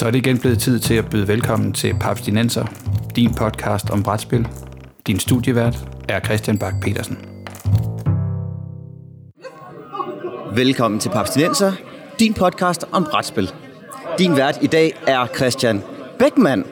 Så er det igen blevet tid til at byde velkommen til Papstinenser, din podcast om brætspil. Din studievært er Christian Bak petersen Velkommen til Papstinenser, din podcast om brætspil. Din vært i dag er Christian Beckmann,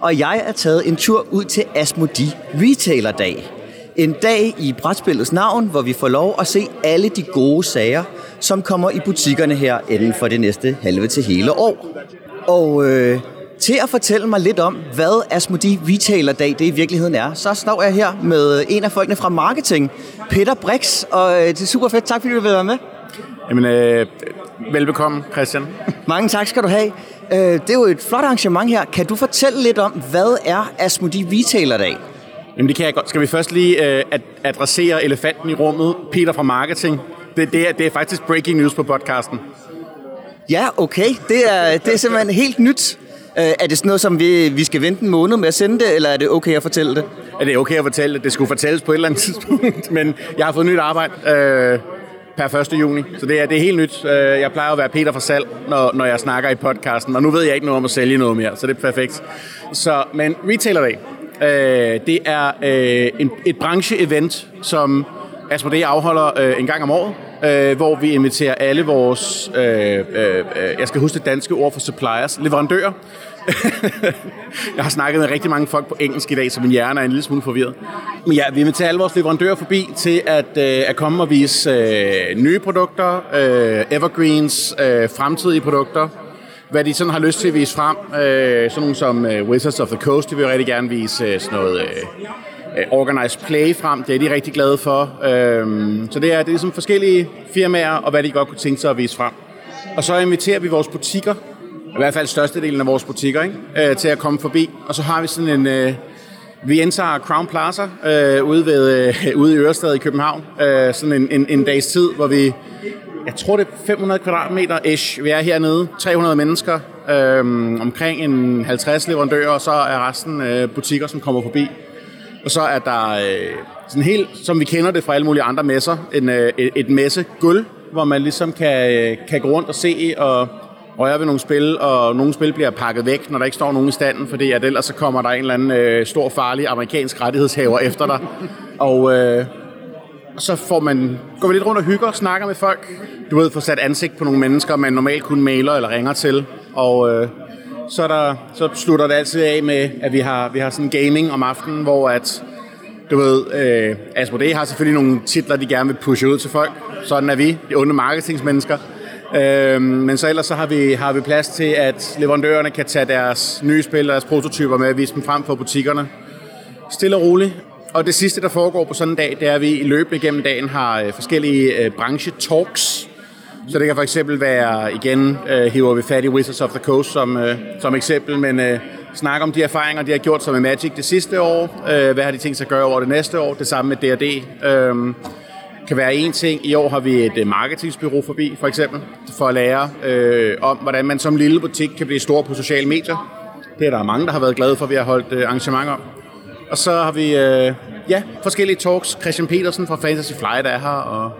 og jeg er taget en tur ud til Asmodi Retailer Dag. En dag i brætspillets navn, hvor vi får lov at se alle de gode sager, som kommer i butikkerne her inden for det næste halve til hele år. Og øh, til at fortælle mig lidt om, hvad Asmodi Retailer Dag det i virkeligheden er, så står jeg her med en af folkene fra marketing, Peter Brix, og øh, det er super fedt. Tak fordi du vil være med. Jamen, øh, velbekomme, Christian. Mange tak skal du have. Øh, det er jo et flot arrangement her. Kan du fortælle lidt om, hvad er Asmodi Retailer Dag? Jamen, det kan jeg godt. Skal vi først lige øh, adressere elefanten i rummet, Peter fra Marketing. Det, det, er, det er faktisk breaking news på podcasten. Ja, okay. Det er, det er simpelthen helt nyt. Øh, er det sådan noget, som vi, vi skal vente en måned med at sende det, eller er det okay at fortælle det? Er det okay at fortælle det? Det skulle fortælles på et eller andet tidspunkt, men jeg har fået nyt arbejde øh, per 1. juni, så det er, det er helt nyt. Øh, jeg plejer at være Peter fra salg, når, når jeg snakker i podcasten, og nu ved jeg ikke noget om at sælge noget mere, så det er perfekt. Så, men Retailer Day, øh, det er øh, en, et branche-event, som Altså, Asmodee afholder øh, en gang om året, øh, hvor vi inviterer alle vores, øh, øh, jeg skal huske det danske ord for suppliers, leverandører. jeg har snakket med rigtig mange folk på engelsk i dag, så min hjerne er en lille smule forvirret. Men ja, vi inviterer alle vores leverandører forbi til at, øh, at komme og vise øh, nye produkter, øh, evergreens, øh, fremtidige produkter, hvad de sådan har lyst til at vise frem. Øh, sådan nogle som øh, Wizards of the Coast, de vil rigtig gerne vise øh, sådan noget... Øh, øh, organized play frem. Det er de rigtig glade for. Øhm, så det er, det er ligesom forskellige firmaer, og hvad de godt kunne tænke sig at vise frem. Og så inviterer vi vores butikker, i hvert fald størstedelen af vores butikker, ikke? Øh, til at komme forbi. Og så har vi sådan en... Øh, vi indtager Crown Plaza øh, ude, ved, øh, ude i Ørestad i København. Øh, sådan en, en, en dags tid, hvor vi... Jeg tror, det er 500 kvadratmeter ish. Vi er hernede, 300 mennesker, øh, omkring en 50 leverandører, og så er resten øh, butikker, som kommer forbi. Og så er der øh, sådan helt, som vi kender det fra alle mulige andre messer, en, øh, et, et messe hvor man ligesom kan, øh, kan gå rundt og se og røre ved nogle spil, og nogle spil bliver pakket væk, når der ikke står nogen i standen, fordi at ellers så kommer der en eller anden øh, stor farlig amerikansk rettighedshaver efter dig. Og øh, så får man, går vi lidt rundt og hygger og snakker med folk. Du ved, får sat ansigt på nogle mennesker, man normalt kun mailer eller ringer til. Og øh, så, der, så slutter det altid af med, at vi har, vi har sådan gaming om aftenen, hvor at, du ved, øh, Asmodee har selvfølgelig nogle titler, de gerne vil pushe ud til folk. Sådan er vi, de onde marketingsmennesker. Øh, men så ellers så har vi, har vi plads til, at leverandørerne kan tage deres nye spil, deres prototyper med og vise dem frem for butikkerne. Stille og roligt. Og det sidste, der foregår på sådan en dag, det er, at vi i løbende gennem dagen har øh, forskellige øh, branche-talks, så det kan for eksempel være, igen øh, hiver vi fat i Wizards of the Coast som, øh, som eksempel, men øh, snakke om de erfaringer, de har gjort som med Magic det sidste år. Øh, hvad har de tænkt sig at gøre over det næste år? Det samme med D&D. Øh, kan være en ting. I år har vi et øh, marketingsbyrå forbi, for eksempel, for at lære øh, om, hvordan man som lille butik kan blive stor på sociale medier. Det er der mange, der har været glade for, at vi har holdt øh, arrangement om. Og så har vi øh, ja, forskellige talks. Christian Petersen fra Fantasy Flight er her, og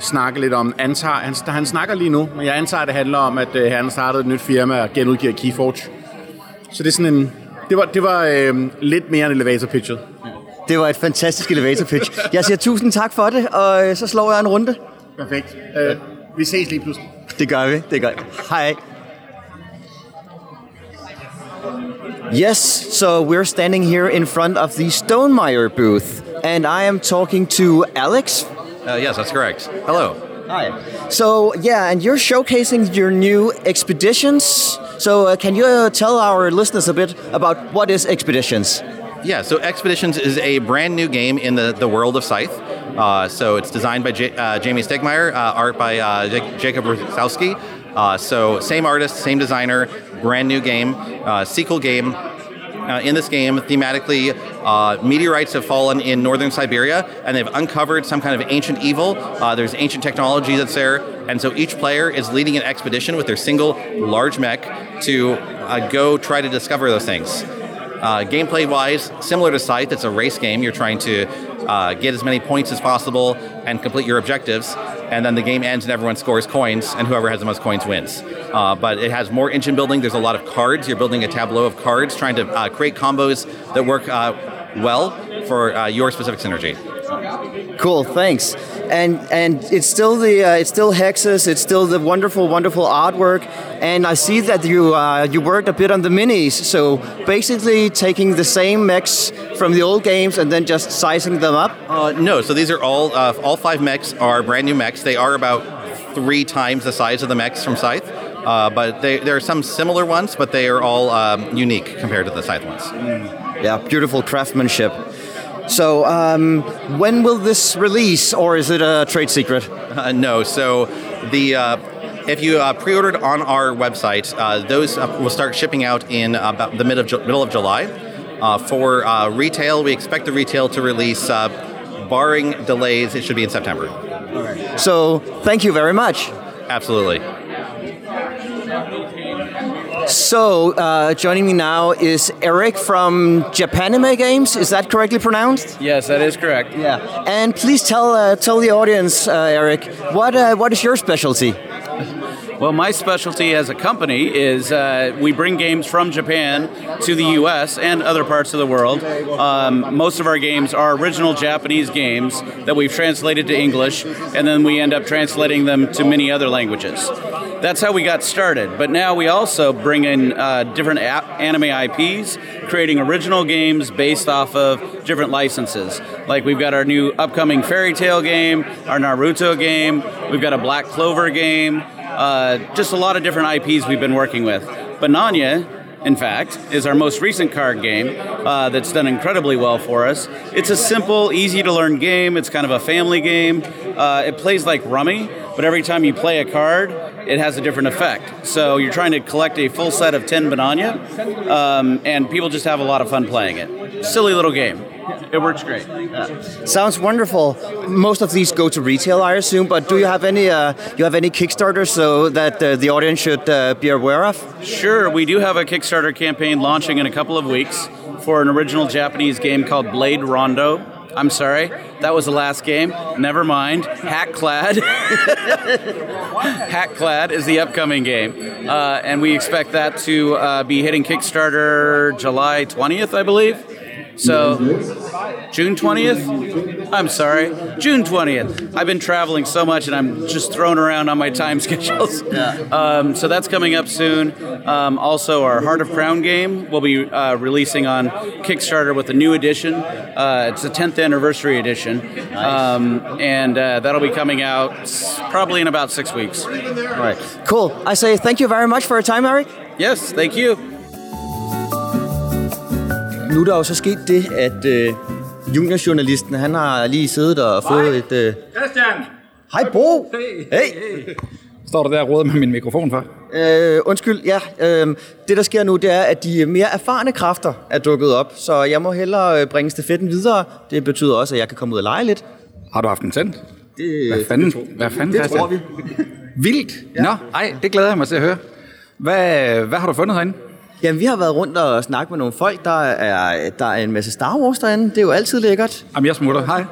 snakke lidt om, antager, han, han snakker lige nu, men jeg antager, at det handler om, at øh, han startede et nyt firma og genudgiver Keyforge. Så det er sådan en, det var, det var øh, lidt mere en elevator pitch. Det var et fantastisk elevator pitch. Jeg siger tusind tak for det, og øh, så slår jeg en runde. Perfekt. Øh, vi ses lige pludselig. Det gør vi, det gør vi. Hej. Yes, so we're standing here in front of the Stonemeyer booth, and I am talking to Alex Uh, yes, that's correct. Hello. Hi. So, yeah, and you're showcasing your new expeditions. So, uh, can you uh, tell our listeners a bit about what is Expeditions? Yeah, so Expeditions is a brand new game in the, the world of Scythe. Uh, so it's designed by J- uh, Jamey Stegmaier, uh, art by uh, J- Jakub Rozalski. so same artist, same designer, brand new game, sequel game uh, in this game, thematically, uh, meteorites have fallen in northern Siberia and they've uncovered some kind of ancient evil. Uh, there's ancient technology that's there, and so each player is leading an expedition with their single large mech to uh, go try to discover those things. Uh, gameplay wise, similar to Scythe, it's a race game. You're trying to uh, get as many points as possible and complete your objectives. And then the game ends and everyone scores coins, and whoever has the most coins wins. Uh, but it has more engine building. There's a lot of cards. You're building a tableau of cards, trying to uh, create combos that work uh, well for uh, your specific synergy. Cool, thanks. And and it's still the uh, it's still Hexes. It's still the wonderful, wonderful artwork. And I see that you uh, you worked a bit on the minis. So basically, taking the same mechs from the old games and then just sizing them up. Uh, no, so these are all uh, all five mechs are brand new mechs. They are about three times the size of the mechs from Scythe. Uh, but they, there are some similar ones, but they are all um, unique compared to the Scythe ones. Yeah, beautiful craftsmanship. So, um, when will this release, or is it a trade secret? Uh, no, so the uh, if you uh, pre-ordered on our website, uh, those uh, will start shipping out in about the mid of Ju- middle of July. Uh, for uh, retail, we expect the retail to release, uh, barring delays, it should be in September. So, thank you very much. Absolutely. So, uh, joining me now is Eric from Japanime Games. Is that correctly pronounced? Yes, that is correct. Yeah. And please tell uh, tell the audience, uh, Eric, what uh, what is your specialty? Well, my specialty as a company is uh, we bring games from Japan to the U.S. and other parts of the world. Um, most of our games are original Japanese games that we've translated to English, and then we end up translating them to many other languages. That's how we got started. But now we also bring in uh, different anime IPs, creating original games based off of different licenses. Like we've got our new upcoming Fairy Tail game, our Naruto game, we've got a Black Clover game, uh, just a lot of different IPs we've been working with. Bananya, in fact, is our most recent card game uh, that's done incredibly well for us. It's a simple, easy to learn game. It's kind of a family game. Uh, it plays like Rummy, but every time you play a card, it has a different effect. So you're trying to collect a full set of 10 Bananya, um, and people just have a lot of fun playing it. Silly little game. It works great. Sounds wonderful. Most of these go to retail, I assume. But do you have any uh, you have any Kickstarter so that uh, the audience should uh, be aware of? Sure, we do have a Kickstarter campaign launching in a couple of weeks for an original Japanese game called Blade Rondo. I'm sorry, that was the last game. Never mind. Hackclad. Hackclad is the upcoming game. Uh, and we expect that to uh, be hitting Kickstarter July 20th, I believe. So, June 20th? I'm sorry, June 20th. I've been traveling so much and I'm just thrown around on my time schedules. Um, so that's coming up soon. Um, also, our Heart of Crown game will be uh, releasing on Kickstarter with a new edition. Uh, it's the 10th anniversary edition. Um, and uh, that'll be coming out probably in about six weeks. All right. Cool. I say thank you very much for your time, Eric. Yes, thank you. Nu er der jo så sket det, at øh, juniorjournalisten, han har lige siddet og fået et... Øh... Christian! Hej Bo! Hey! Står du der og råder med min mikrofon for? Øh, undskyld, ja. Øh, det der sker nu, det er, at de mere erfarne kræfter er dukket op, så jeg må hellere øh, bringe stafetten videre. Det betyder også, at jeg kan komme ud og lege lidt. Har du haft den sendt? Det, Hvad fanden, hvad fanden det Christian? tror vi. Vildt! Ja. Nå, ej, det glæder jeg mig til at høre. Hvad, hvad har du fundet herinde? Jamen, vi har været rundt og snakket med nogle folk. Der er, der er en masse Star Wars derinde. Det er jo altid lækkert. Jamen, jeg smutter. Hej.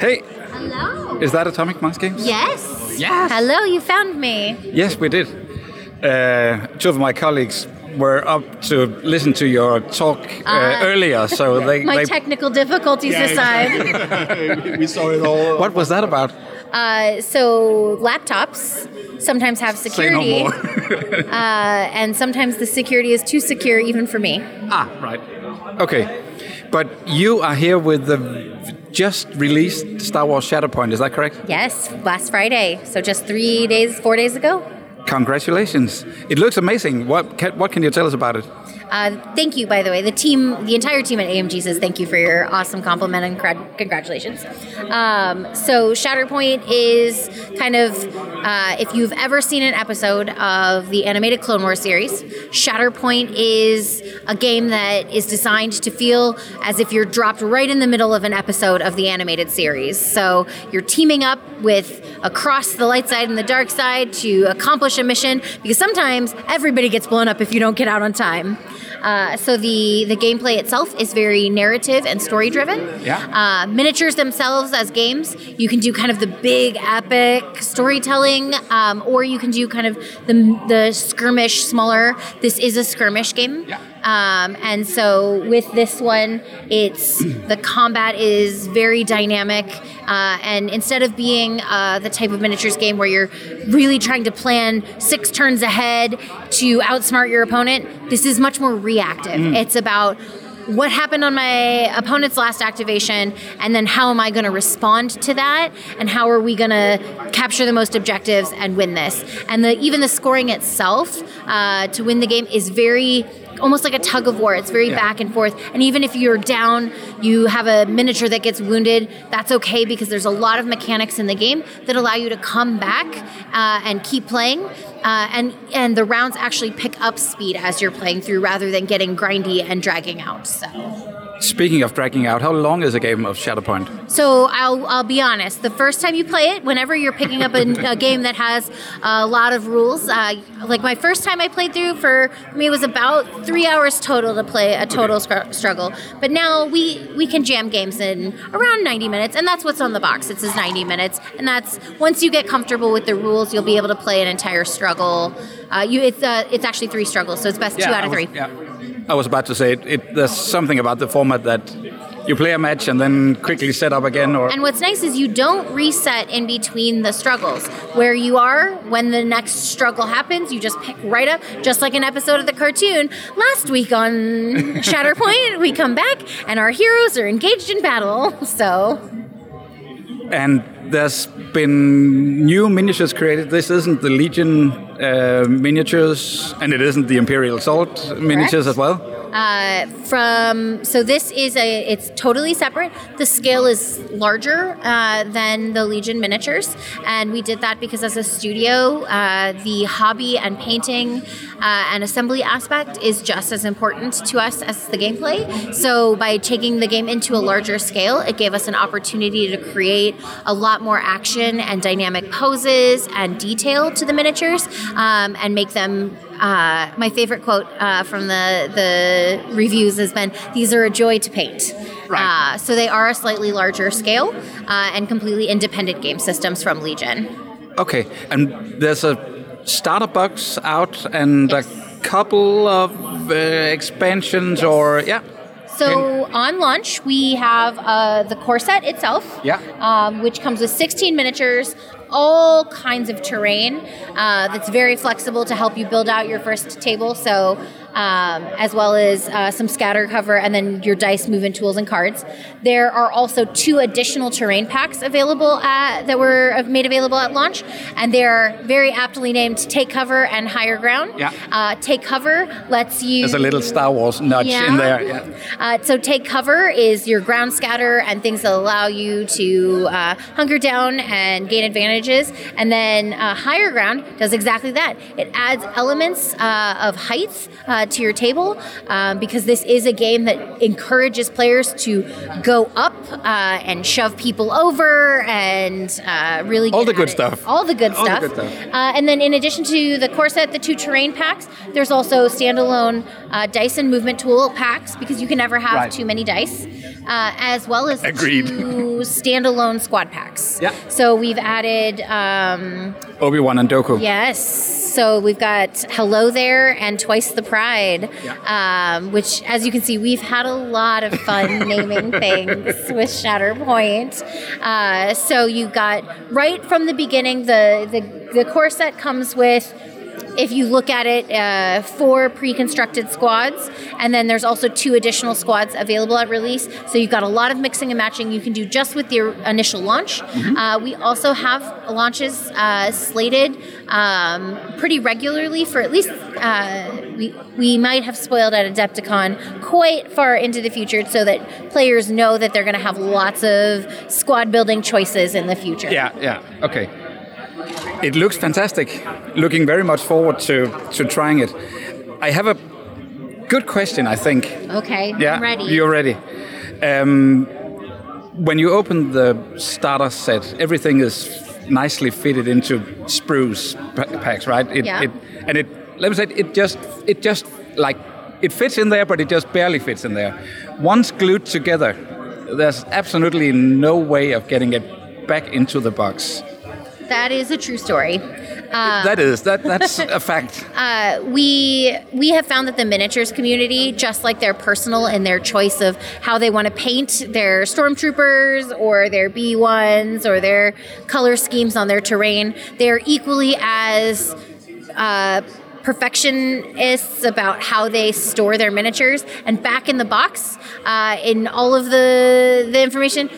Hey, Hello. is that Atomic Monks Games? Yes. Yes. Hello, you found me. Yes, we did. Uh, two of my colleagues were up to listen to your talk uh, Ah. earlier, so they, My they technical difficulties aside. We saw it all. what was that about? Uh, so laptops sometimes have no security, more. uh, and sometimes the security is too secure even for me. ah, right. Okay, but you are here with the just released Star Wars Shatterpoint. Is that correct? Yes, last Friday. So just three days, four days ago. Congratulations! It looks amazing. What can, what can you tell us about it? Uh, thank you, by the way. The team, the entire team at AMG says thank you for your awesome compliment and congratulations. Um, so, Shatterpoint is kind of, uh, if you've ever seen an episode of the animated Clone Wars series, Shatterpoint is a game that is designed to feel as if you're dropped right in the middle of an episode of the animated series. So, you're teaming up with across the light side and the dark side to accomplish a mission because sometimes everybody gets blown up if you don't get out on time. Uh, so the the gameplay itself is very narrative and story driven. Yeah. Uh, miniatures themselves as games, you can do kind of the big epic storytelling, um, or you can do kind of the the skirmish smaller. This is a skirmish game. Yeah. Um, and so with this one, it's the combat is very dynamic, uh, and instead of being uh, the type of miniatures game where you're really trying to plan six turns ahead to outsmart your opponent, this is much more reactive. It's about what happened on my opponent's last activation and then how am i going to respond to that and how are we going to capture the most objectives and win this and the even the scoring itself uh, to win the game is very almost like a tug of war. It's very Yeah. back and forth. And even if you're down you have a miniature that gets wounded that's okay because there's a lot of mechanics in the game that allow you to come back uh, and keep playing uh, and and the rounds actually pick up speed as you're playing through rather than getting grindy and dragging out so Speaking of dragging out, how long is a game of Shatterpoint? so I'll, I'll be honest. The first time you play it, whenever you're picking up a, a game that has a lot of rules, uh, like my first time I played through, for me it was about three hours total to play a total scr- struggle. But now we we can jam games in around 90 minutes, and that's what's on the box. It says 90 minutes, and that's once you get comfortable with the rules, you'll be able to play an entire struggle. Uh, you it's uh, it's actually three struggles, so it's best two out of was- three. yeah. I was about to say it, it. There's something about the format that you play a match and then quickly set up again, or And what's nice is you don't reset in between the struggles. Where you are when the next struggle happens, you just pick right up, just like an episode of the cartoon. Last week on Shatterpoint, we come back and our heroes are engaged in battle. So, and there's been new miniatures created. This isn't the Legion uh, miniatures, and it isn't the Imperial Assault miniatures as well. Uh, from so this is a it's totally separate. The scale is larger uh, than the Legion miniatures, and we did that because as a studio, uh, the hobby and painting uh, and assembly aspect is just as important to us as the gameplay. So by taking the game into a larger scale, it gave us an opportunity to create a lot more action and dynamic poses and detail to the miniatures, um, and make them uh, my favorite quote uh, from the the reviews has been, "These are a joy to paint." Right. Uh, so they are a slightly larger scale uh, and completely independent game systems from Legion. Okay, and there's a starter box out and Yes. a couple of uh, expansions, Yes. or yeah. So on launch, we have uh, the core set itself, Yeah. um, which comes with 16 miniatures, all kinds of terrain uh, that's very flexible to help you build out your first table. So um, as well as uh, some scatter cover and then your dice, movement tools, and cards. There are also two additional terrain packs available at, that were made available at launch, and they are very aptly named Take Cover and Higher Ground. Yeah. Uh, take Cover lets you. There's a little Star Wars nudge in there. Yeah. Uh, so take cover is your ground scatter and things that allow you to uh, hunker down and gain advantages. And then uh, higher ground does exactly that. It adds elements uh, of heights. uh, to your table um, because this is a game that encourages players to go up uh, and shove people over and uh, really All the good it. stuff. All the good All the stuff. good stuff. Uh, and then, in addition to the core set, the two terrain packs, there's also standalone uh, dice and movement tool packs because you can never have Right. too many dice, uh, as well as Agreed. two standalone squad packs. Yeah. So we've added, um, Obi Wan and Dooku. yes. So we've got Hello There and Twice the Pride, um, which, as you can see, we've had a lot of fun naming things with Shatterpoint. Uh, so you got right from the beginning, the, the, the core set comes with if you look at it, uh, four pre-constructed squads, and then there's also two additional squads available at release. So you've got a lot of mixing and matching you can do just with your initial launch. Uh, we also have launches uh, slated um, pretty regularly for at least uh, we we might have spoiled at Adepticon quite far into the future, so that players know that they're going to have lots of squad building choices in the future. Yeah, yeah. Okay. It looks fantastic. Looking very much forward to, to trying it. I have a good question, I think. Okay. Yeah, I'm ready. You're ready. Um, when you open the starter set, everything is nicely fitted into spruce packs, right? It, Yeah. It, and it, let me say, it just, it just like it fits in there, but it just barely fits in there. Once glued together, there's absolutely no way of getting it back into the box. That is a true story. Uh, that is that that's a fact. Uh, we we have found that the miniatures community, just like they're personal and their choice of how they want to paint their stormtroopers or their B ones or their color schemes on their terrain, they're equally as uh, perfectionists about how they store their miniatures. And back in the box, uh, in all of the the information,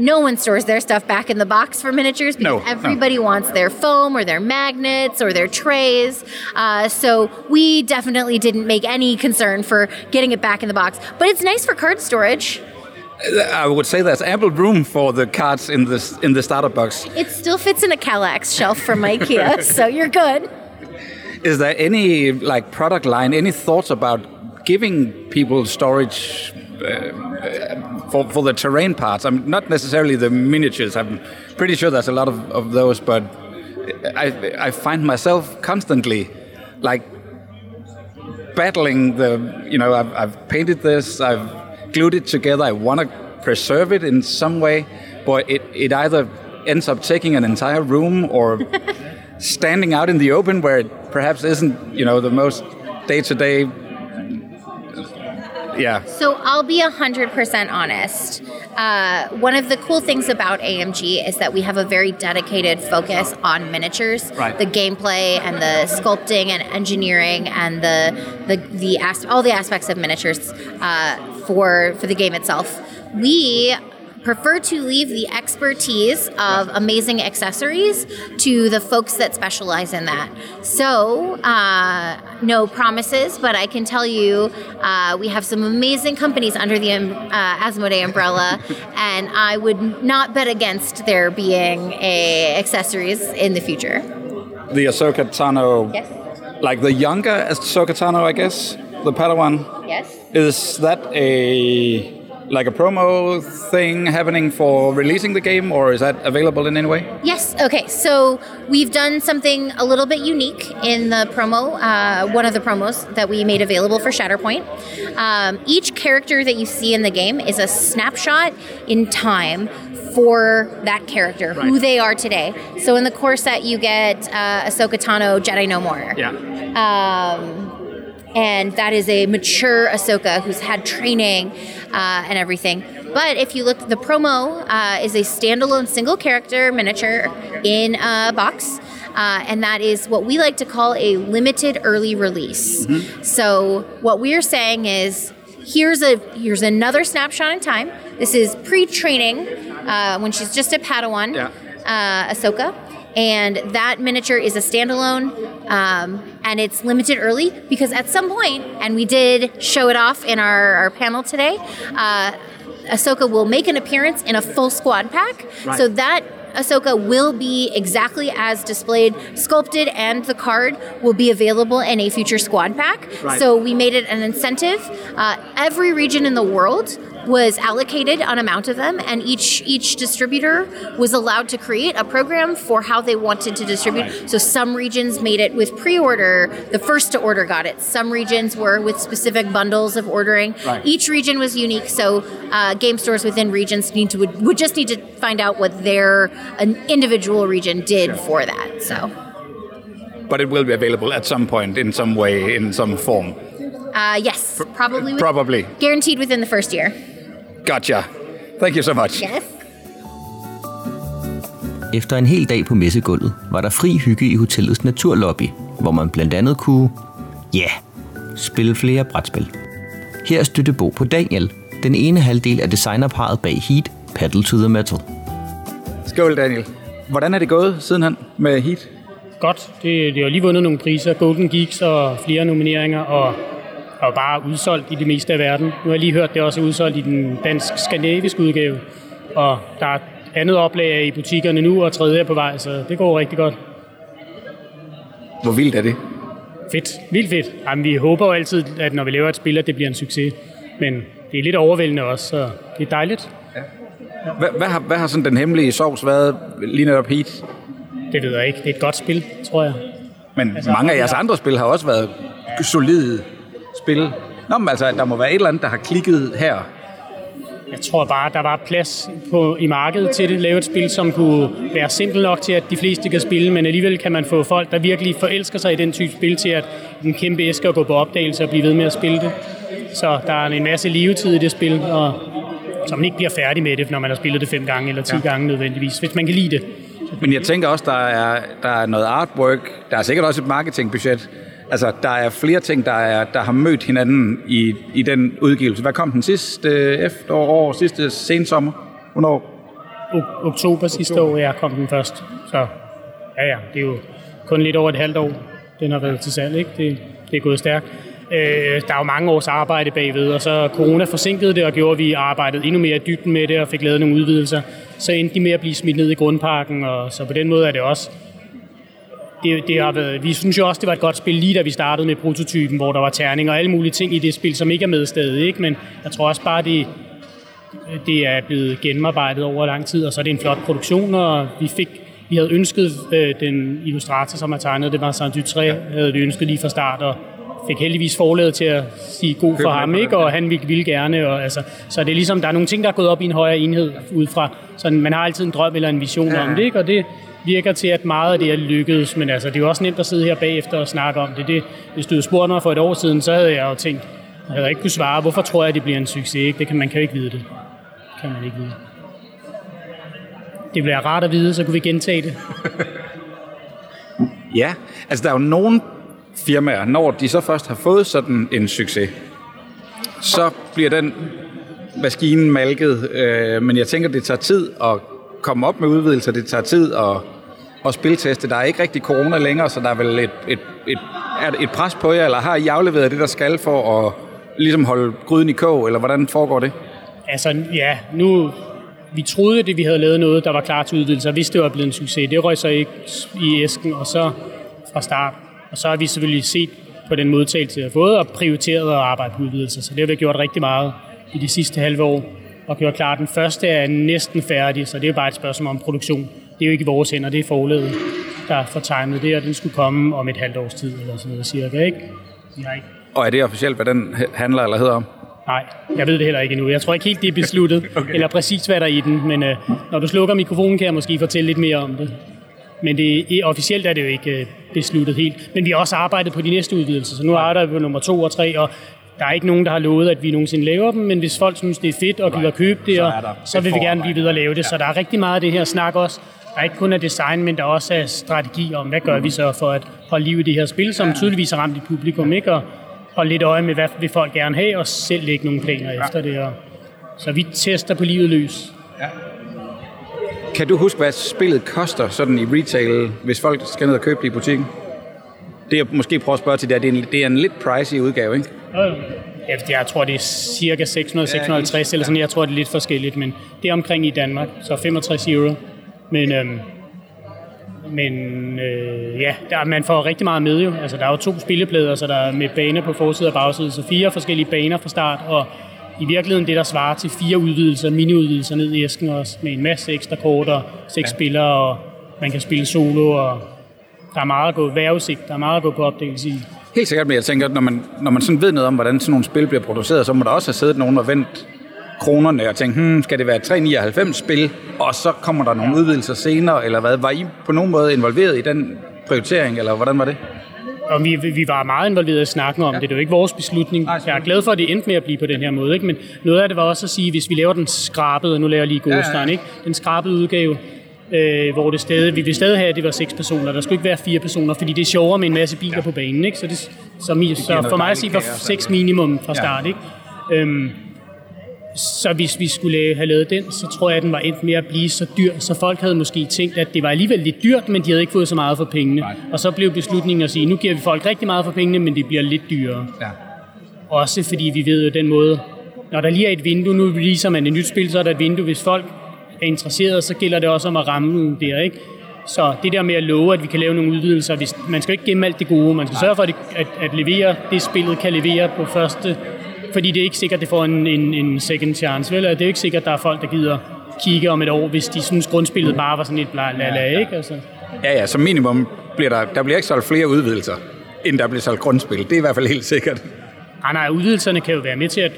no one stores their stuff back in the box for miniatures because No, everybody wants their foam or their magnets or their trays. Uh, so we definitely didn't make any concern for getting it back in the box. But it's nice for card storage. I would say there's ample room for the cards in this in the starter box. It still fits in a Kallax shelf from IKEA, so you're good. Is there any like product line? Any thoughts about giving people storage Uh, for for the terrain parts? I'm not necessarily the miniatures. I'm pretty sure there's a lot of, of those, but I I find myself constantly like battling the you know I've, I've painted this I've glued it together I want to preserve it in some way but it, it either ends up taking an entire room or standing out in the open where it perhaps isn't you know the most day-to-day yeah So I'll be 100% honest. Uh, one of the cool things about AMG is that we have a very dedicated focus on miniatures, Right. the gameplay and the sculpting and engineering and the the, the as- all the aspects of miniatures uh, for for the game itself. We prefer to leave the expertise of amazing accessories to the folks that specialize in that. So, uh, no promises, but I can tell you uh, we have some amazing companies under the um, uh, Asmodee umbrella, and I would not bet against there being a accessories in the future. the Ahsoka Tano Yes. like the younger Ahsoka Tano I guess the Padawan Yes. Is that a like a promo thing happening for releasing the game, or is that available in any way? Yes. Okay. So we've done something a little bit unique in the promo. Uh, one of the promos that we made available for Shatterpoint. Um, each character that you see in the game is a snapshot in time for that character, who they are today. So in the core set, you get uh, Ahsoka Tano, Jedi No More. Yeah. Um, and that is a mature Ahsoka who's had training uh, and everything. But if you look, the promo uh, is a standalone single character miniature in a box. Uh, and that is what we like to call a limited early release. So what we're saying is, here's a here's another snapshot in time. This is pre-training uh, when she's just a Padawan, Yeah. uh, Ahsoka, and that miniature is a standalone, um, and it's limited early because at some point, and we did show it off in our, our panel today. Uh, Ahsoka will make an appearance in a full squad pack, so that Ahsoka will be exactly as displayed, sculpted, and the card will be available in a future squad pack. Right. So we made it an incentive. Uh, every region in the world was allocated an amount of them, and each each distributor was allowed to create a program for how they wanted to distribute. So some regions made it with pre-order; the first to order got it. Some regions were with specific bundles of ordering. Right. Each region was unique, so uh, game stores within regions need to would, would just need to find out what their an individual region did for that. So. But it will be available at some point in some way, in some form. Uh, yes, probably. with- Probably. Guaranteed within the first year. Gotcha. Thank you so much. Yes. Efter en hel dag på messegulvet var der fri hygge i hotellets naturlobby, hvor man blandt andet kunne, ja, yeah, spille flere brætspil. Her støtte Bo på Daniel, den ene halvdel af designerparet bag Heat, Paddle to the Metal. Skål, Daniel. Hvordan er det gået sidenhen med Heat? Godt. Det, det har lige vundet nogle priser. Golden Geeks og flere nomineringer, og er jo bare udsolgt i det meste af verden. Nu har jeg lige hørt, det også er udsolgt i den dansk-skandinaviske udgave. Og der er andet oplag i butikkerne nu, og tredje er på vej, så det går rigtig godt. Hvor vildt er det? Fedt. Vildt fedt. Jamen, vi håber jo altid, at når vi laver et spil, at det bliver en succes. Men det er lidt overvældende også, så det er dejligt. Hvad, hvad, har, hvad har sådan den hemmelige sovs været lige netop Heat? Det ved jeg ikke. Det er et godt spil, tror jeg. Men Altså, mange af jeres ja. andre spil har også været solide spil. Nå, men altså, der må være et eller andet, der har klikket her. Jeg tror bare, der var plads på, i markedet til det. Lave et spil, som kunne være simpelt nok til, at de fleste kan spille, men alligevel kan man få folk, der virkelig forelsker sig i den type spil, til at en kæmpe æske at gå på opdagelse og blive ved med at spille det. Så der er en masse levetid i det spil, og så man ikke bliver færdig med det, når man har spillet det fem gange eller ti ja. gange nødvendigvis, hvis man kan lide det. Men jeg tænker også, der er, der er noget artwork, der er sikkert også et marketingbudget. Altså, der er flere ting, der, er, der har mødt hinanden i, i den udgivelse. Hvad kom den sidste øh, efterår, sidste sensommer? Hvornår? O- oktober sidste år, ja, kom den først. Så ja, ja, det er jo kun lidt over et halvt år, den har været til salg, ikke? Det, det er gået stærkt. Øh, der er jo mange års arbejde bagved, og så corona forsinkede det og gjorde, at vi arbejdede endnu mere i dybden med det og fik lavet nogle udvidelser. Så endte de med at blive smidt ned i grundparken, og så på den måde er det også det, det har været, vi synes jo også, det var et godt spil lige da vi startede med prototypen, hvor der var terning og alle mulige ting i det spil, som ikke er med stadig. Ikke? Men jeg tror også bare, det, det er blevet gennemarbejdet over lang tid, og så er det en flot produktion, og vi fik vi havde ønsket øh, den illustrator, som har tegnet det, var Saint Dutré, havde vi ønsket lige fra start, og fik heldigvis forladet til at sige god for ham, ikke? og han ville, ville gerne. Og, altså, så det er ligesom, der er nogle ting, der er gået op i en højere enhed ud fra. Så man har altid en drøm eller en vision ja. om det, ikke? og det virker til, at meget af det er lykkedes. Men altså, det er jo også nemt at sidde her bagefter og snakke om det. det hvis du havde spurgt mig for et år siden, så havde jeg jo tænkt, jeg havde ikke kunne svare, hvorfor tror jeg, at det bliver en succes. Ikke? Det kan, man kan jo ikke vide det. det kan man ikke vide. Det bliver rart at vide, så kunne vi gentage det. ja, altså der er jo nogle firmaer, når de så først har fået sådan en succes, så bliver den maskinen malket, øh, men jeg tænker, det tager tid at komme op med udvidelser, det tager tid at, at spilteste. Der er ikke rigtig corona længere, så der er vel et, et, et, er et pres på jer, eller har I afleveret det, der skal for at ligesom holde gryden i kog, eller hvordan foregår det? Altså, ja, nu, vi troede, at vi havde lavet noget, der var klar til udvidelse, og hvis det var blevet en succes. Det røg så ikke i æsken, og så fra start og så har vi selvfølgelig set på den modtagelse, vi har fået, og prioriteret at arbejde på udvidelser. Så det har vi gjort rigtig meget i de sidste halve år, og gjort klar. Den første er næsten færdig, så det er bare et spørgsmål om produktion. Det er jo ikke i vores hænder, det er forledet, der får tegnet det, og den skulle komme om et halvt års tid, eller sådan noget cirka, ikke? Ikke. Og er det officielt, hvad den handler eller hedder om? Nej, jeg ved det heller ikke endnu. Jeg tror ikke helt, det er besluttet, okay. eller præcis hvad der er i den, men øh, når du slukker mikrofonen, kan jeg måske fortælle lidt mere om det. Men det, officielt er det jo ikke øh, besluttet helt. Men vi har også arbejdet på de næste udvidelser, så nu arbejder vi på nummer to og tre, og der er ikke nogen, der har lovet, at vi nogensinde laver dem, men hvis folk synes, det er fedt og gider købe det, så, så vil vi gerne blive videre at lave det. Ja. Så der er rigtig meget af det her snak også. Der er ikke kun af design, men der også er strategi om, hvad gør vi så for at holde liv i det her spil, som tydeligvis har ramt i publikum, ikke? Og holde lidt øje med, hvad vil folk gerne have, og selv lægge nogle planer ja. efter det. Og så vi tester på livet løs. Ja. Kan du huske, hvad spillet koster sådan i retail, hvis folk skal ned og købe det i butikken? Det jeg måske prøver at spørge til, det er, det er en, det er en lidt pricey udgave, ikke? Ja, jeg tror, det er cirka 600-650 eller sådan. Jeg tror, det er lidt forskelligt, men det er omkring i Danmark, så 65 euro. Men, øhm, men øh, ja, der, man får rigtig meget med jo. Altså, der er jo to spilleplader, så der er med baner på forside og bagside, så fire forskellige baner fra start, og i virkeligheden det, der svarer til fire udvidelser, mini-udvidelser ned i æsken også, med en masse ekstra kort og seks ja. spillere, og man kan spille solo, og der er meget at gå vejrudsigt, der er meget at gå på opdagelse i. Helt sikkert, men jeg tænker, at når man, når man sådan ved noget om, hvordan sådan nogle spil bliver produceret, så må der også have siddet nogen og vendt kronerne og tænkt, hmm, skal det være 399 spil, og så kommer der nogle udvidelser senere, eller hvad? Var I på nogen måde involveret i den prioritering, eller hvordan var det? og vi, vi var meget involveret i snakken om ja. det. Det var ikke vores beslutning. Jeg er glad for, at det endte med at blive på den her måde. Ikke? Men noget af det var også at sige, hvis vi laver den skrabede, nu laver jeg lige Ghost ja, ja. ikke? den skrabede udgave, øh, hvor det stadig, vi vil stadig have, at det var seks personer. Der skulle ikke være fire personer, fordi det er sjovere med en masse biler ja. på banen. Ikke? Så, det, så, det så for mig at sige, var seks minimum fra start. Ja. Ikke? Øhm, så hvis vi skulle have lavet den, så tror jeg, at den var endt med at blive så dyr, så folk havde måske tænkt, at det var alligevel lidt dyrt, men de havde ikke fået så meget for pengene. Nej. Og så blev beslutningen at sige, nu giver vi folk rigtig meget for pengene, men det bliver lidt dyrere. Ja. Også fordi vi ved jo den måde, når der lige er et vindue, nu viser man et nyt spil, så er der et vindue. Hvis folk er interesseret, så gælder det også om at ramme der, ikke? Så det der med at love, at vi kan lave nogle udvidelser, hvis, man skal ikke gemme alt det gode, man skal sørge for, at, at, at levere det, spillet kan levere på første fordi det er ikke sikkert, at det får en, en, en second chance, vel? Det er ikke sikkert, at der er folk, der gider kigge om et år, hvis de synes, grundspillet bare var sådan et bla la la, ikke? Altså. Ja, ja, som minimum bliver der, der bliver ikke solgt flere udvidelser, end der bliver solgt grundspil. Det er i hvert fald helt sikkert. Ah, nej, udvidelserne kan jo være med til at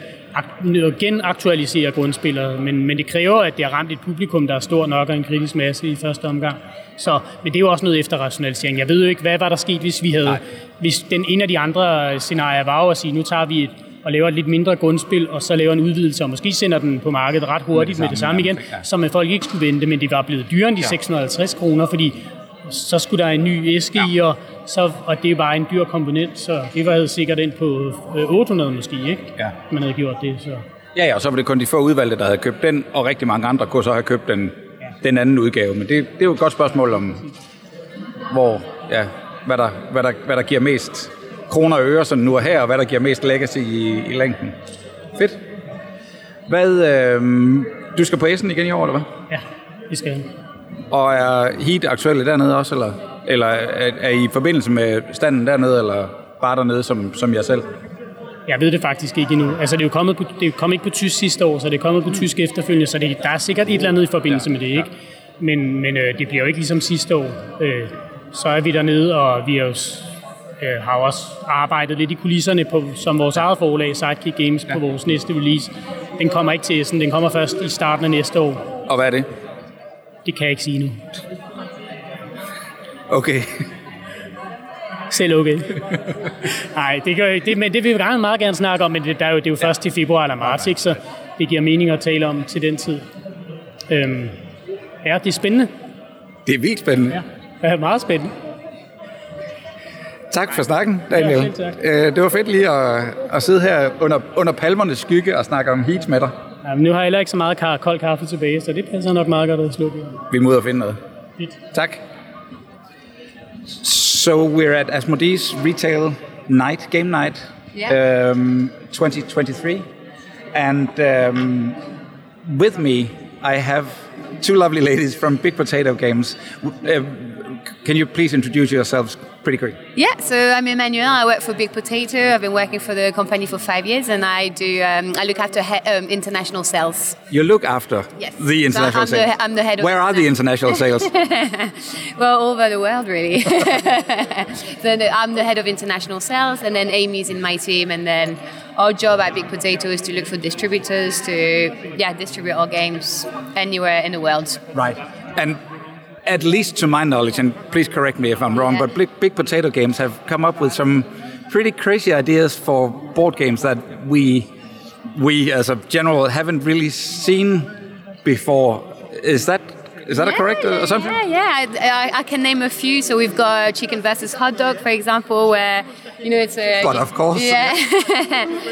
genaktualisere grundspillet, men, men det kræver, at det har ramt et publikum, der er stor nok og en kritisk masse i første omgang. Så, men det er jo også noget efterrationalisering. Jeg ved jo ikke, hvad var der sket, hvis vi havde... Nej. Hvis den ene af de andre scenarier var jo at sige, nu tager vi et, og laver et lidt mindre grundspil, og så laver en udvidelse, og måske sender den på markedet ret hurtigt med det samme, med det samme igen, ja. så man folk ikke skulle vente, men det var blevet dyrere end de ja. 650 kroner, fordi så skulle der en ny æske ja. i, og, så, og det er bare en dyr komponent, så det var sikkert ind på 800 øh, måske, ikke? Ja. Man havde gjort det, så... Ja, ja, og så var det kun de få udvalgte, der havde købt den, og rigtig mange andre kunne så have købt den, ja. den anden udgave. Men det, det er jo et godt spørgsmål om, hvor, ja, hvad, der, hvad, der, hvad der giver mest kroner og øre, sådan nu og her, og hvad der giver mest legacy i, i længden. Fedt. Hvad, øh, du skal på Essen igen i år, eller hvad? Ja, det skal jeg. Og er Heat aktuelle dernede også, eller, eller er, er I i forbindelse med standen dernede, eller bare dernede som, som jeg selv? Jeg ved det faktisk ikke endnu. Altså, det er jo kommet, på, det kommet ikke på tysk sidste år, så det er kommet på mm. tysk efterfølgende, så det, der er sikkert et eller andet i forbindelse ja, med det, ikke? Men, men øh, det bliver jo ikke ligesom sidste år. Øh, så er vi dernede, og vi er jo, øh, har også arbejdet lidt i kulisserne på, som vores eget forlag, Sidekick Games, ja. på vores næste release. Den kommer ikke til Essen, den kommer først i starten af næste år. Og hvad er det? Det kan jeg ikke sige nu. Okay. Selv okay. Nej, det, gør, det, men det vil vi gerne meget gerne snakke om, men det, der er jo, det er jo først til februar eller marts, ikke? så det giver mening at tale om til den tid. Øhm, ja, det er spændende. Det er vildt spændende. Ja, det er meget spændende. Tak for snakken, Daniel. Ja, tak. Øh, det var fedt lige at, at sidde her under, under palmernes skygge og snakke om heat med dig. Ja, men nu har jeg heller ikke så meget kold kaffe tilbage, så det passer nok meget godt at slukke. Vi må ud og finde noget. Fedt. Tak. So we're at Asmodee's Retail Night, Game Night, yeah. um, 2023. And um, with me, I have two lovely ladies from Big Potato Games. Uh, can you please introduce yourselves pretty quick? Yeah, so I'm Emmanuel. I work for Big Potato. I've been working for the company for five years, and I do um, I look after he- um, international sales. You look after yes. the international so I'm sales. The, I'm the head. Where are the international sales? well, all over the world, really. so I'm the head of international sales, and then Amy's in my team, and then our job at Big Potato is to look for distributors to yeah distribute our games anywhere in the world. Right, and at least to my knowledge, and please correct me if I'm wrong, yeah. but Big, Potato Games have come up with some pretty crazy ideas for board games that we we as a general haven't really seen before. Is that is that yeah, a correct yeah, assumption? Yeah, yeah. I, I, can name a few. So we've got chicken versus hot dog, for example, where you know it's a. But of course. Yeah.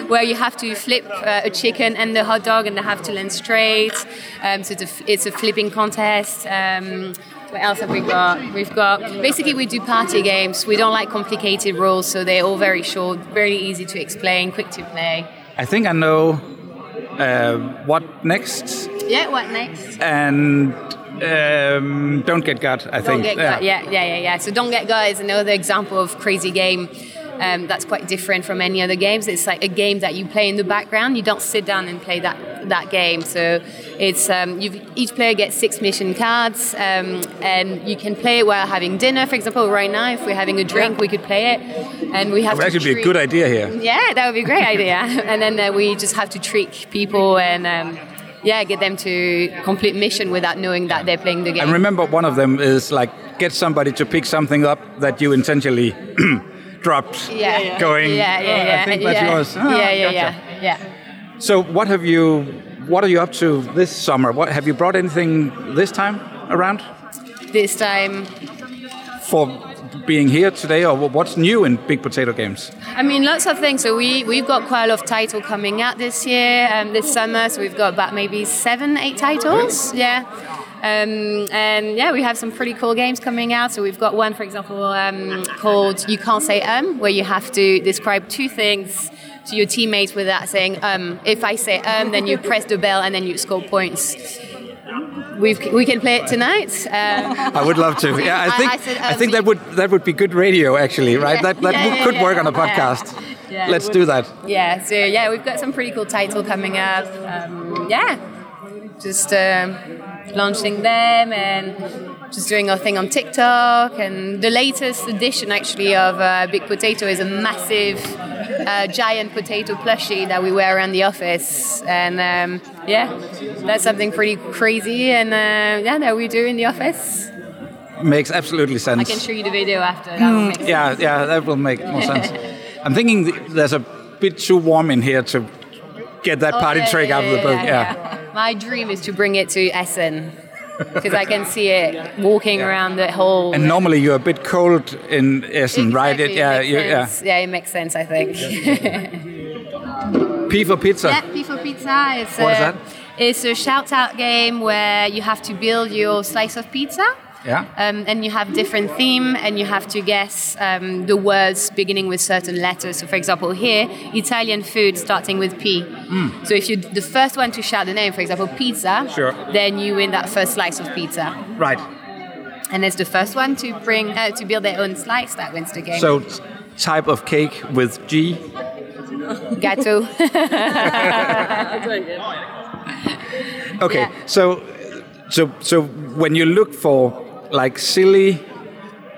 where you have to flip uh, a chicken and the hot dog, and they have to land straight. Um, so it's a, it's a flipping contest. Um, what else have we got? We've got basically we do party games. We don't like complicated rules, so they're all very short, very easy to explain, quick to play. I think I know uh, what next. Yeah, what next? And um, don't get got. I don't think. Get yeah. Gut. yeah, yeah, yeah, yeah. So don't get got is another example of crazy game. Um, that's quite different from any other games. It's like a game that you play in the background. You don't sit down and play that that game. So it's um, you each player gets six mission cards, um, and you can play it while having dinner. For example, right now, if we're having a drink, we could play it, and we have. That would actually treat... be a good idea here. Yeah, that would be a great idea. and then uh, we just have to trick people and. Um, yeah, get them to complete mission without knowing that they're playing the game. And remember, one of them is like get somebody to pick something up that you intentionally dropped. Yeah. Going. Yeah, yeah, yeah. Oh, I think that's yeah. yours. Oh, yeah, yeah, gotcha. yeah, yeah. So, what have you? What are you up to this summer? What have you brought anything this time around? This time. For being here today, or what's new in Big Potato Games? I mean, lots of things. So we we've got quite a lot of title coming out this year, um, this summer. So we've got about maybe seven, eight titles. Yeah. Um, and yeah, we have some pretty cool games coming out. So we've got one, for example, um, called "You Can't Say Um," where you have to describe two things to your teammates without saying um. If I say um, then you press the bell and then you score points. We've, we can play it tonight. Um, I would love to. Yeah, I think I, I, said, um, I, think that would that would be good radio actually, right? Yeah, that that yeah, yeah, could work on a podcast. Let's do that. Yeah. So yeah, we've got some pretty cool title coming up. Um, yeah, just um, launching them and just doing our thing on TikTok. And the latest edition actually of uh, Big Potato is a massive a giant potato plushie that we wear around the office, and um, yeah, that's something pretty crazy, and uh, yeah, that we do in the office. Makes absolutely sense. I can show you the video after. That will make sense. Yeah, yeah, that will make more sense. I'm thinking th- there's a bit too warm in here to get that Oh, party yeah, trick yeah, out of the book. yeah, Yeah. My dream is to bring it to Essen because I can see it walking around the whole. And normally you're a bit cold in Essen, right? It, yeah, makes you, yeah. yeah, it makes sense. I think. P for pizza. Yeah, P for Pizza. It's What is a, that? It's a shout out game where you have to build your slice of pizza. Yeah. Um, and you have different theme, and you have to guess um, the words beginning with certain letters. So, for example, here Italian food starting with P. So, if you're the first one to shout the name, for example, pizza, Sure. then you win that first slice of pizza. Right. And it's the first one to bring uh, to build their own slice that wins the game. So, type of cake with G. Gato. Okay. Yeah. So, so, so when you look for like silly,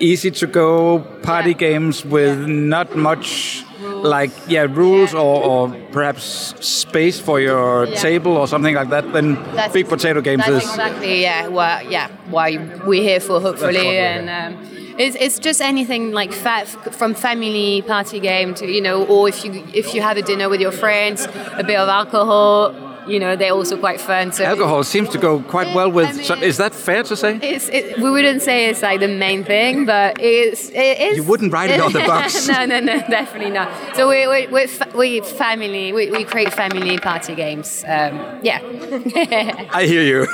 easy to go party Yeah. games with not much like yeah rules Yeah. or, or perhaps space for your Yeah. table or something like that, then That's big potato games That's is exactly yeah. What yeah, why we're here for hopefully, and um, it's, it's just anything like fa- from family party game to you know, or if you if you have a dinner with your friends, a bit of alcohol, you know, they're also quite fun. So alcohol seems to go quite well with. I mean- so is that fair to say? It's, it, we wouldn't say it's like the main thing, but it's it is. You wouldn't write it on the box. no, no, no, definitely not. So we we we we family we, we create family party games. Um, yeah, I hear you.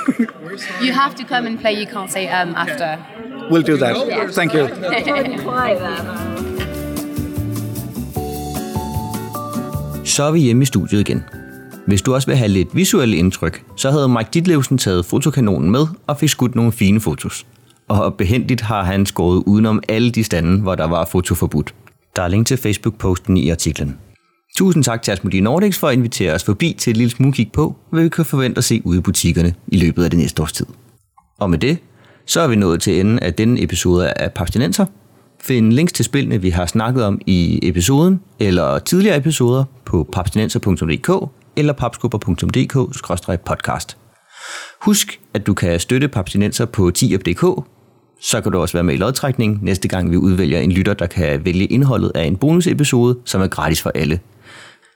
you have to come and play. You can't say um after. we'll do that. Thank you. Så er vi hjemme i studiet igen. Hvis du også vil have lidt visuelle indtryk, så havde Mike Ditlevsen taget fotokanonen med og fik skudt nogle fine fotos. Og behendigt har han skåret udenom alle de stande, hvor der var fotoforbudt. Der er link til Facebook-posten i artiklen. Tusind tak til Asmodee Nordics for at invitere os forbi til et lille smugkig på, hvad vi kan forvente at se ude i butikkerne i løbet af det næste års tid. Og med det, så er vi nået til enden af denne episode af Papstinenser. Find links til spillene, vi har snakket om i episoden, eller tidligere episoder på papstinenser.dk eller papskubber.dk-podcast. Husk, at du kan støtte Papsinenser på 10.dk, så kan du også være med i lodtrækningen næste gang vi udvælger en lytter, der kan vælge indholdet af en bonusepisode, som er gratis for alle.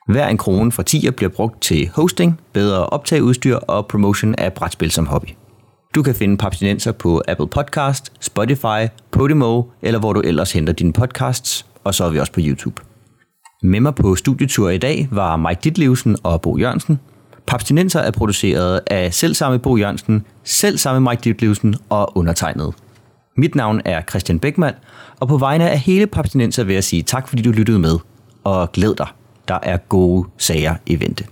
Hver en krone fra 10 bliver brugt til hosting, bedre optageudstyr og promotion af brætspil som hobby. Du kan finde Papsinenser på Apple Podcast, Spotify, Podimo eller hvor du ellers henter dine podcasts, og så er vi også på YouTube. Med mig på studietur i dag var Mike Ditlevsen og Bo Jørgensen. Papstinenser er produceret af selv samme Bo Jørgensen, selv samme Mike Ditlevsen og undertegnet. Mit navn er Christian Beckmann, og på vegne af hele Papstinenser vil jeg sige tak, fordi du lyttede med. Og glæd dig, der er gode sager i vente.